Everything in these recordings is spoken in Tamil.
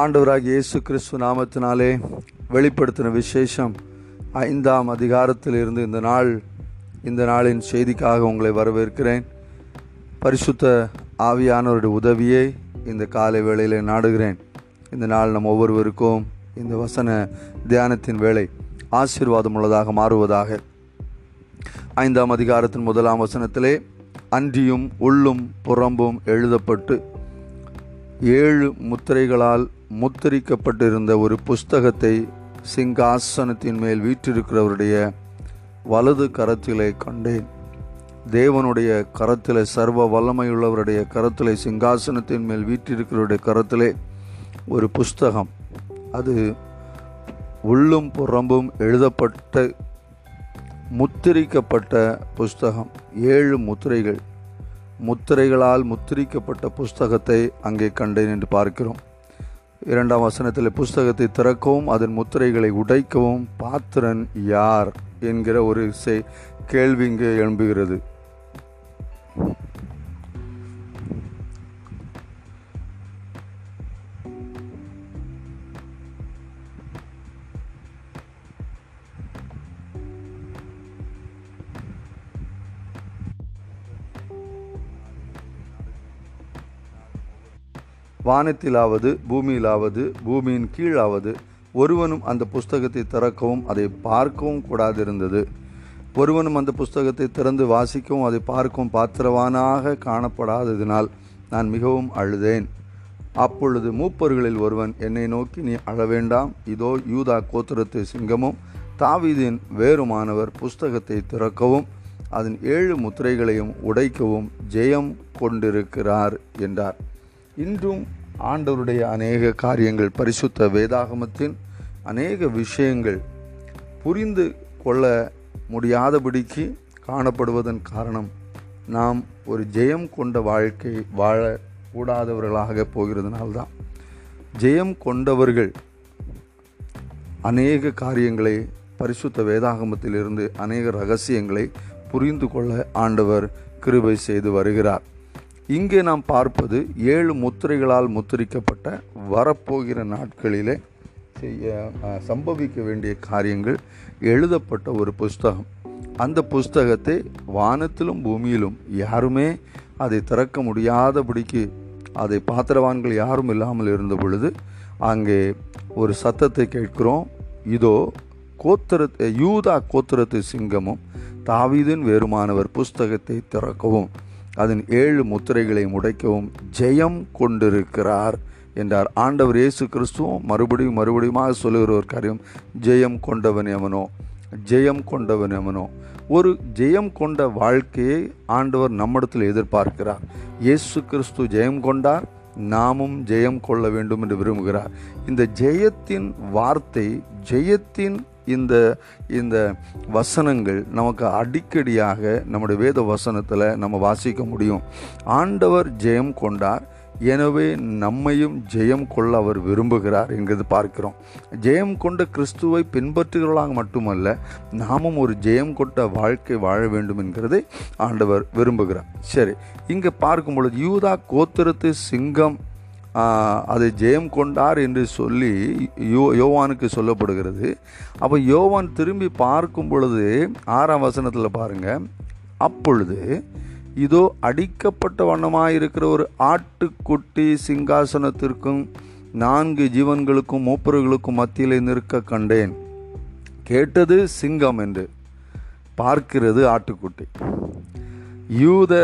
ஆண்டவராக இயேசு கிறிஸ்து நாமத்தினாலே வெளிப்படுத்தின விசேஷம் ஐந்தாம் அதிகாரத்தில் இருந்து இந்த நாள் இந்த நாளின் செய்திக்காக உங்களை வரவேற்கிறேன். பரிசுத்த ஆவியானவருடைய உதவியை இந்த காலை வேளையில் நாடுகிறேன். இந்த நாள் நம் ஒவ்வொருவருக்கும் இந்த வசன தியானத்தின் வேலை ஆசீர்வாதம் உள்ளதாக மாறுவதாக. ஐந்தாம் அதிகாரத்தின் முதலாம் வசனத்திலே அன்றியும் உள்ளும் புறம்பும் எழுதப்பட்டு ஏழு முத்திரைகளால் முத்திரிக்கப்பட்டிருந்த ஒரு புஸ்தகத்தை சிங்காசனத்தின் மேல் வீற்றிருக்கிறவருடைய வலது கரத்திலே கண்டேன். தேவனுடைய கரத்திலே சர்வ வல்லமையுள்ளவருடைய கரத்திலே சிங்காசனத்தின் மேல் வீற்றிருக்கிறவருடைய கரத்திலே ஒரு புஸ்தகம். அது உள்ளும் புறம்பும் எழுதப்பட்ட முத்திரிக்கப்பட்ட புஸ்தகம். ஏழு முத்திரைகள். முத்திரைகளால் முத்திரிக்கப்பட்ட புஸ்தகத்தை அங்கே கண்டேன் என்று பார்க்கிறோம். இரண்டாம் வசனத்தில் புஸ்தகத்தை திறக்கவும் அதன் முத்திரைகளை உடைக்கவும் பாத்திரன் யார்? என்கிற ஒரு செய் கேள்வி இங்கே எழும்புகிறது. வானத்திலாவது பூமியிலாவது பூமியின் கீழாவது ஒருவனும் அந்த புஸ்தகத்தை திறக்கவும் அதை பார்க்கவும் கூடாதிருந்தது. ஒருவனும் அந்த புஸ்தகத்தை திறந்து வாசிக்கவும் அதை பார்க்கவும் பாத்திரவானாக காணப்படாததினால் நான் மிகவும் அழுதேன். அப்பொழுது மூப்பர்களில் ஒருவன் என்னை நோக்கி நீ அழ வேண்டாம். இதோ யூதா கோத்திரத்து சிங்கமும் தாவீதின் வேறுமானவர் புஸ்தகத்தை திறக்கவும் அதன் ஏழு முத்திரைகளையும் உடைக்கவும் ஜெயம் கொண்டிருக்கிறார் என்றார். இன்றும் ஆண்டவருடைய அநேக காரியங்கள் பரிசுத்த வேதாகமத்தின் அநேக விஷயங்கள் புரிந்து கொள்ள முடியாதபடிக்கு காணப்படுவதன் காரணம் நாம் ஒரு ஜெயம் கொண்ட வாழ்க்கை வாழ கூடாதவர்களாக போகிறதுனால்தான். ஜெயம் கொண்டவர்கள் அநேக காரியங்களை பரிசுத்த வேதாகமத்திலிருந்து அநேக ரகசியங்களை புரிந்து கொள்ள ஆண்டவர் கிருபை செய்து வருகிறார். இங்கே நாம் பார்ப்பது ஏழு முத்திரைகளால் முத்திரிக்கப்பட்ட வரப்போகிற நாட்களிலே செய்ய சம்பவிக்க வேண்டிய காரியங்கள் எழுதப்பட்ட ஒரு புஸ்தகம். அந்த புஸ்தகத்தை வானத்திலும் பூமியிலும் யாருமே அதை திறக்க முடியாதபடிக்கு அதை பாத்திரவான்கள் யாரும் இல்லாமல் இருந்த பொழுது அங்கே ஒரு சத்தத்தை கேட்கிறோம். இதோ கோத்திர யூதா கோத்திரத்து சிங்கமும் தாவீதின் வேறுமானவர் புஸ்தகத்தை திறக்கவும். அதன் ஏழு முத்திரைகளை முடைக்கவும் ஜெயம் கொண்டிருக்கிறார் என்றார். ஆண்டவர் இயேசு கிறிஸ்துவும் மறுபடியும் மறுபடியுமாக சொல்லுகிற ஒரு காரியம் ஜெயம் கொண்டவன் எவனோ? ஜெயம் கொண்டவன் எவனோ? ஒரு ஜெயம் கொண்ட வாழ்க்கையை ஆண்டவர் நம்மிடத்தில் எதிர்பார்க்கிறார். இயேசு கிறிஸ்து ஜெயம் கொண்டார் நாமும் ஜெயம் கொள்ள வேண்டும் என்று விரும்புகிறார். இந்த ஜெயத்தின் வார்த்தை ஜெயத்தின் இந்த இந்த வசனங்கள் நமக்கு அடிக்கடியாக நம்முடைய வேத வசனத்தில் நம்ம வாசிக்க முடியும். ஆண்டவர் ஜெயம் கொண்டார் எனவே நம்மையும் ஜெயம் கொள்ள அவர் விரும்புகிறார் என்கிறது பார்க்கிறோம். ஜெயம் கொண்ட கிறிஸ்துவை பின்பற்றுகிறவர்களாக மட்டுமல்ல நாமும் ஒரு ஜெயம் கொண்ட வாழ்க்கை வாழ வேண்டும் என்கிறதை ஆண்டவர் விரும்புகிறார். சரி இங்கே பார்க்கும் பொழுது யூதா கோத்திரத்து சிங்கம் அதை ஜெயம் கொண்டார் என்று சொல்லி யோ யோவானுக்கு சொல்லப்படுகிறது. அப்போ யோவான் திரும்பி பார்க்கும் பொழுது ஆறாம் வசனத்தில் பாருங்கள் அப்பொழுது இதோ அடிக்கப்பட்ட வண்ணமாக இருக்கிற ஒரு ஆட்டுக்குட்டி சிங்காசனத்திற்கும் நான்கு ஜீவன்களுக்கும் மூப்பர்களுக்கும் மத்தியில் நிற்க கண்டேன். கேட்டது சிங்கம் என்று பார்க்கிறது ஆட்டுக்குட்டி. யூத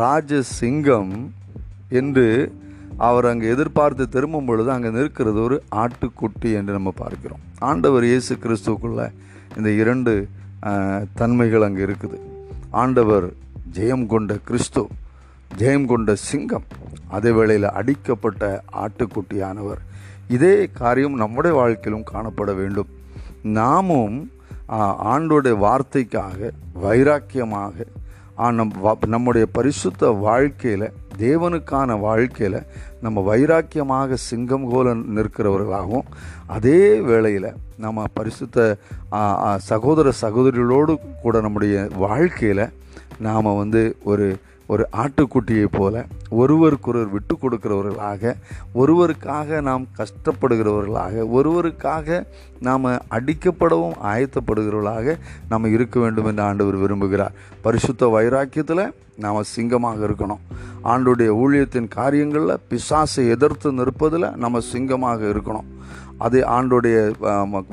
ராஜ சிங்கம் என்று அவர் அங்கே எதிர்பார்த்து திரும்பும் பொழுது அங்கே நிற்கிறது ஒரு ஆட்டுக்குட்டி என்று நம்ம பார்க்கிறோம். ஆண்டவர் இயேசு கிறிஸ்துக்குள்ள இந்த இரண்டு தன்மைகள் அங்கே இருக்குது. ஆண்டவர் ஜெயம் கொண்ட கிறிஸ்து ஜெயம் கொண்ட சிங்கம் அதே வேளையில் அடிக்கப்பட்ட ஆட்டுக்குட்டியானவர். இதே காரியம் நம்முடைய வாழ்க்கையிலும் காணப்பட வேண்டும். நாமும் ஆண்டோடைய வார்த்தைக்காக வைராக்கியமாக நம் நம்முடைய பரிசுத்த வாழ்க்கையில் தேவனுக்கான வாழ்க்கையில் நம்ம வைராக்கியமாக சிங்கம் போல நிற்கிறவர்களாகவும் அதே வேளையில் நம்ம பரிசுத்த சகோதர சகோதரிகளோடு கூட நம்முடைய வாழ்க்கையில் நாம் வந்து ஒரு ஒரு ஆட்டுக்குட்டியைப் போல ஒருவருக்கொருவர் விட்டு கொடுக்கிறவர்களாக ஒருவருக்காக நாம் கஷ்டப்படுகிறவர்களாக ஒருவருக்காக நாம் அடிக்கப்படவும் ஆயத்தப்படுகிறவர்களாக நாம் இருக்க வேண்டும் என்று ஆண்டவர் விரும்புகிறார். பரிசுத்த வைராக்கியத்தில் நாம் சிங்கமாக இருக்கணும். ஆண்டுடைய ஊழியத்தின் காரியங்களில் பிசாசை எதிர்த்து நிற்பதில் நம்ம சிங்கமாக இருக்கணும். அதே ஆண்டுடைய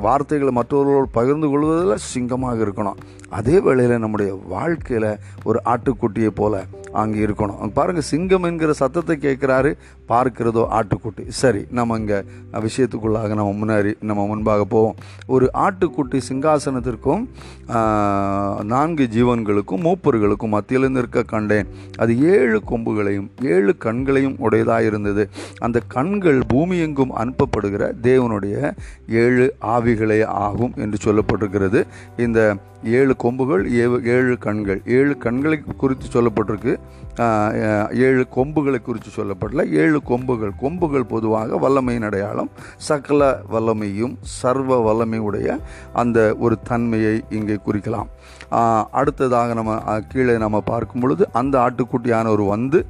வார்த்தைகளை மற்றவர்களோடு பகிர்ந்து கொள்வதில் சிங்கமாக இருக்கணும். அதே வேளையில் நம்முடைய வாழ்க்கையில் ஒரு ஆட்டுக்குட்டியை போல அங்கே இருக்கணும். பாருங்கள் சிங்கம் என்கிற சத்தத்தை கேட்குறாரு பார்க்கிறதோ ஆட்டுக்குட்டி. சரி நம்ம இங்கே விஷயத்துக்குள்ளாக நம்ம முன்னாடி நம்ம முன்பாக போவோம். ஒரு ஆட்டுக்குட்டி சிங்காசனத்திற்கும் நான்கு ஜீவன்களுக்கும் மூப்பர்களுக்கும் மத்தியில் இருக்க கண்டேன். அது ஏழு கொம்புகளையும் ஏழு கண்களையும் உடையதாக இருந்தது. அந்த கண்கள் பூமி எங்கும் அனுப்பப்படுகிற தேவனுடைய ஏழு ஆவிகளே ஆகும் என்று சொல்லப்பட்டிருக்கிறது. இந்த ஏழு கொம்புகள் ஏழு கண்கள் ஏழு கண்களை குறித்து சொல்லப்பட்டிருக்கு. ஏழு கொம்புகளை குறித்து சொல்லப்படல. ஏழு கொம்புகள். கொம்புகள் பொதுவாக வல்லமையின் அடையாளம் சகல வல்லமையும் சர்வ வல்லமையுடைய அந்த ஒரு தன்மையை இங்கே குறிக்கலாம். அடுத்ததாக நம்ம கீழே நம்ம பார்க்கும் பொழுது அந்த ஆட்டுக்குட்டியானவர் வந்து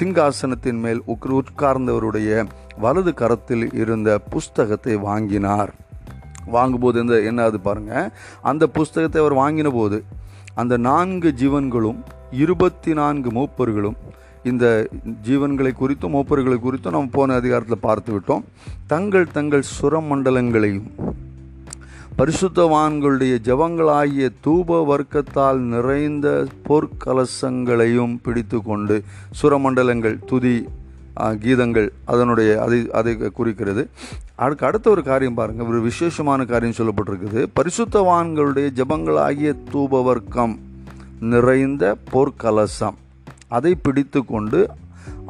சிங்காசனத்தின் மேல் உட்கார்ந்தவருடைய வலது கரத்தில் இருந்த புஸ்தகத்தை வாங்கினார். வாங்கும்போது இந்த என்ன அது பாருங்கள் அந்த புஸ்தகத்தை அவர் வாங்கின போது அந்த நான்கு ஜீவன்களும் இருபத்தி நான்கு மூப்பர்களும் இந்த ஜீவன்களை குறித்தும் மூப்பர்களை குறித்தும் நம்ம போன அதிகாரத்தில் பார்த்து விட்டோம். தங்கள் தங்கள் சுரமண்டலங்களையும் பரிசுத்தவான்களுடைய ஜபங்களாகிய தூப வர்க்கத்தால் நிறைந்த பொற்கலசங்களையும் பிடித்து கொண்டு சுரமண்டலங்கள் துதி கீதங்கள் அதனுடைய அதை அதை குறிக்கிறது. அதுக்கு அடுத்த ஒரு காரியம் பாருங்கள் ஒரு விசேஷமான காரியம் சொல்லப்பட்டிருக்குது. பரிசுத்தவான்களுடைய ஜபங்களாகிய தூபவர்க்கம் நிறைந்த பொற்கலசம். அதை பிடித்து கொண்டு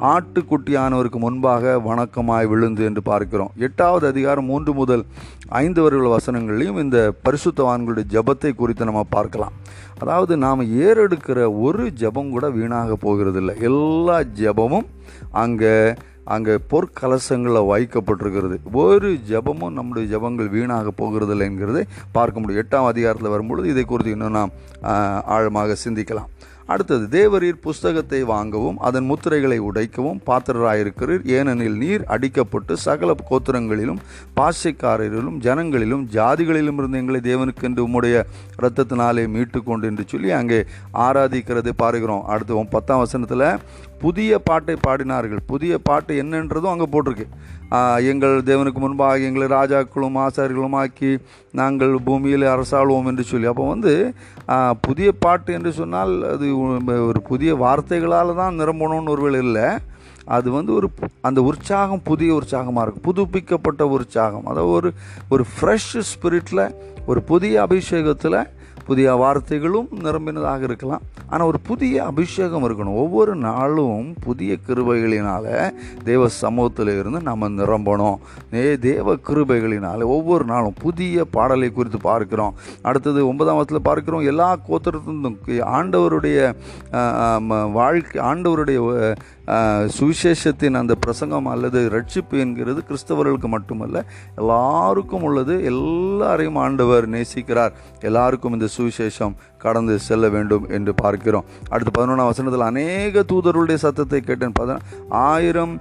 ஆட்டுக்குட்டியானவருக்கு முன்பாக வணக்கமாய் விழுந்து என்று பார்க்கிறோம். எட்டாவது அதிகாரம் மூன்று முதல் ஐந்து வருட வசனங்களையும் இந்த பரிசுத்தவான்களுடைய ஜபத்தை குறித்து நம்ம பார்க்கலாம். அதாவது நாம் ஏறெடுக்கிற ஒரு ஜபம் கூட வீணாக போகிறதில்லை. எல்லா ஜபமும் அங்கே அங்கே பொற்கலசங்களில் வைக்கப்பட்டிருக்கிறது. ஒரு ஜபமும் நம்முடைய ஜபங்கள் வீணாக போகிறதில்லை என்கிறதை பார்க்க முடியும். எட்டாம் அதிகாரத்தில் வரும்பொழுது இதை குறித்து இன்னும் நாம் ஆழமாக சிந்திக்கலாம். அடுத்தது தேவரீர் புஸ்தகத்தை வாங்கவும் அதன் முத்திரைகளை உடைக்கவும் பாத்திரராயிருக்கிறீர். ஏனெனில் நீர் அடிக்கப்பட்டு சகல கோத்திரங்களிலும் பாசைக்காரரிலும் ஜனங்களிலும் ஜாதிகளிலும் இருந்து எங்களை தேவனுக்கென்று உம்முடைய இரத்தத்தினாலே மீட்டு கொண்டு என்று சொல்லி அங்கே ஆராதிக்கிறதை பாருகிறோம். அடுத்து பத்தாம் வசனத்தில் புதிய பாட்டை பாடினார்கள். புதிய பாட்டு என்னன்றதும் அங்கே போட்டிருக்கு. எங்கள் தேவனுக்கு முன்பாக எங்களை ராஜாக்களும் ஆசாரிகளும் ஆக்கி நாங்கள் பூமியில் அரசாளுவோம் என்று சொல்லி. அப்போ வந்து புதிய பாட்டு என்று சொன்னால் அது ஒரு புதிய வார்த்தைகளால் தான் நிரம்பணும்னு ஒருவேளை இல்லை. அது வந்து ஒரு அந்த உற்சாகம் புதிய உற்சாகமாக இருக்கும். புதுப்பிக்கப்பட்ட உற்சாகம். அதாவது ஒரு ஒரு ஃப்ரெஷ் ஸ்பிரிட்டில் ஒரு புதிய அபிஷேகத்தில் புதிய வார்த்தைகளும் நிரம்பினதாக இருக்கலாம். ஆனால் ஒரு புதிய அபிஷேகம் இருக்கணும். ஒவ்வொரு நாளும் புதிய கிருபைகளினால் தேவ சமூகத்தில் இருந்து நம்ம நிரம்பணும். நே தேவ கிருபைகளினால் ஒவ்வொரு நாளும் புதிய பாடலை குறித்து பார்க்கிறோம். அடுத்தது ஒன்பதாம் வாரத்தில் பார்க்கிறோம் எல்லா கோத்திரத்திலும் ஆண்டவருடைய வாழ்க்கை ஆண்டவருடைய சுவிசேஷத்தின் அந்த பிரசங்கம் அல்லது ரட்சிப்பு என்கிறது கிறிஸ்தவர்களுக்கு மட்டுமல்ல எல்லாருக்கும் உள்ளது. எல்லாரையும் ஆண்டவர் நேசிக்கிறார். எல்லாருக்கும் இந்த സുവിശേഷം கடந்து செல்ல வேண்டும் என்று பார்க்கிறோம். அடுத்து பதினொன்றாம் வசனத்தில் அநேக தூதர்களுடைய சத்தத்தை கேட்டேன். பதின ஆயிரம்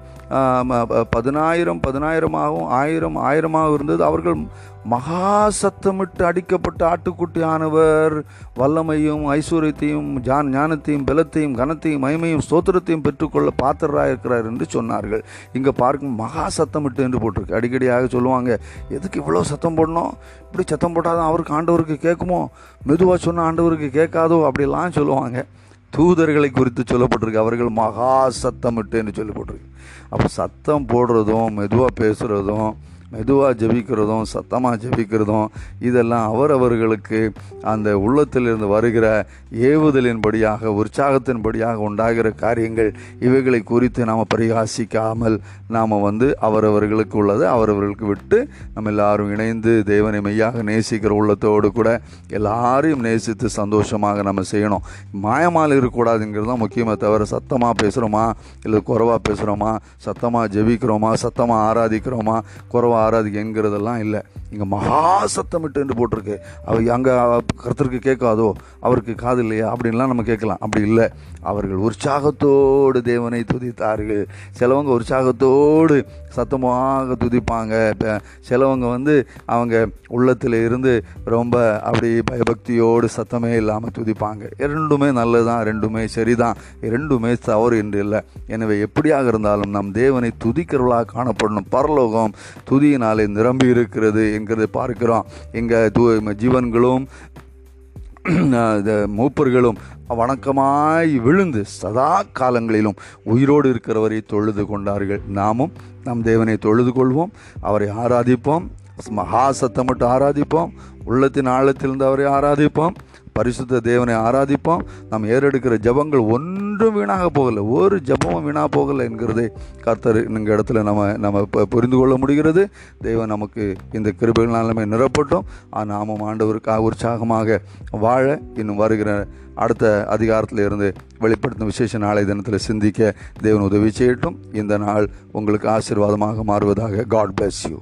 பதினாயிரம் பதினாயிரமாகவும் ஆயிரம் ஆயிரமாகவும் இருந்தது. அவர்கள் மகா சத்தமிட்டு அடிக்கப்பட்ட ஆட்டுக்குட்டி ஆனவர் வல்லமையும் ஐஸ்வர்யத்தையும் ஜான் ஞானத்தையும் பலத்தையும் கனத்தையும் மயமையும் ஸ்தோத்திரத்தையும் பெற்றுக்கொள்ள பாத்திரராக இருக்கிறார் என்று சொன்னார்கள். இங்கே பார்க்கும் மகா சத்தமிட்டு என்று போட்டிருக்கு. அடிக்கடியாக சொல்லுவாங்க எதுக்கு இவ்வளோ சத்தம் போடணும்? இப்படி சத்தம் போட்டால் தான் அவருக்கு ஆண்டவருக்கு கேட்குமோ? மெதுவாக சொன்ன ஆண்டவருக்கு கேட்காதோ அப்படிலாம் சொல்லுவாங்க. தூதர்களை குறித்து சொல்லப்பட்டிருக்கு. அவர்கள் மகா சத்தமிட்டு என்று சொல்லப்பட்டிருக்கு. அப்போ சத்தம் போடுறதும் மெதுவாக பேசுகிறதும் மெதுவாக ஜபிக்கிறதும் சத்தமாக ஜபிக்கிறதும் இதெல்லாம் அவரவர்களுக்கு அந்த உள்ளத்திலிருந்து வருகிற ஏவுதலின்படியாக உற்சாகத்தின்படியாக உண்டாகிற காரியங்கள் இவைகளை குறித்து நாம் பரிகாசிக்காமல் நாம் வந்து அவரவர்களுக்கு உள்ளதை அவரவர்களுக்கு விட்டு நம்ம எல்லாரும் இணைந்து தேவனை மெய்யாக நேசிக்கிற உள்ளத்தோடு கூட எல்லாரையும் நேசித்து சந்தோஷமாக நம்ம செய்யணும். மாயமால் இருக்கக்கூடாதுங்கிறது தான் முக்கியமாக தவிர சத்தமாக பேசுகிறோமா இல்லை குறைவாக பேசுகிறோமா சத்தமாக ஜெபிக்கிறோமா? சத்தமாக ஆராதிக்கிறோமா? குறவாக ஆராதிக்க என்கிறதெல்லாம் இல்லை. இங்கே மகா சத்தமிட்டு என்று போட்டிருக்கு. அவ அங்கே கருத்தருக்கு கேட்காதோ? அவருக்கு காது இல்லையா? அப்படின்லாம் நம்ம கேட்கலாம். அப்படி இல்லை. அவர்கள் உற்சாகத்தோடு தேவனை துதித்தார்கள். சிலவங்க உற்சாகத்தோடு சத்தமாக துதிப்பாங்க. இப்போ சிலவங்க வந்து அவங்க உள்ளத்தில் இருந்து ரொம்ப அப்படி பயபக்தியோடு சத்தமே இல்லாமல் துதிப்பாங்க. இரண்டுமே நல்லதுதான் ரெண்டுமே சரிதான். ரெண்டுமே தவறு என்று இல்லை. எனவே எப்படியாக இருந்தாலும் நம் தேவனை துதிக்கிறவளாக காணப்படணும். பரலோகம் நீதியினாலே நிரம்பி இருக்கிறது என்கிறதை பார்க்கிறோம். எங்கள் து ஜீவன்களும் மூப்பர்களும் வணக்கமாய் விழுந்து சதா காலங்களிலும் உயிரோடு இருக்கிறவரை தொழுது கொண்டார்கள். நாமும் நம் தேவனை தொழுது கொள்வோம். அவரை ஆராதிப்போம். மகா சத்தமிட்டு ஆராதிப்போம். உள்ளத்தின் ஆழத்திலிருந்து அவரை ஆராதிப்போம். பரிசுத்த தேவனை ஆராதிப்போம். நாம் ஏறெடுக்கிற ஜபங்கள் ஒன்றும் வீணாக போகலை. ஒரு ஜபமும் வீணாக போகலை என்கிறதை கர்த்தர் இந்த இடத்துல நம்ம நம்ம புரிந்து கொள்ள முடிகிறது. தெய்வம் நமக்கு இந்த கிருபைகளாலுமே நிரப்பட்டும். நாமும் ஆண்டவருக்காக உற்சாகமாக வாழ இன்னும் வருகிற அடுத்த அதிகாரத்தில் இருந்து வெளிப்படுத்தும் விசேஷ நாளை தினத்தில் சிந்திக்க தேவன் உதவி செய்யட்டும். இந்த நாள் உங்களுக்கு ஆசீர்வாதமாக மாறுவதாக காட் பிளஸ் யூ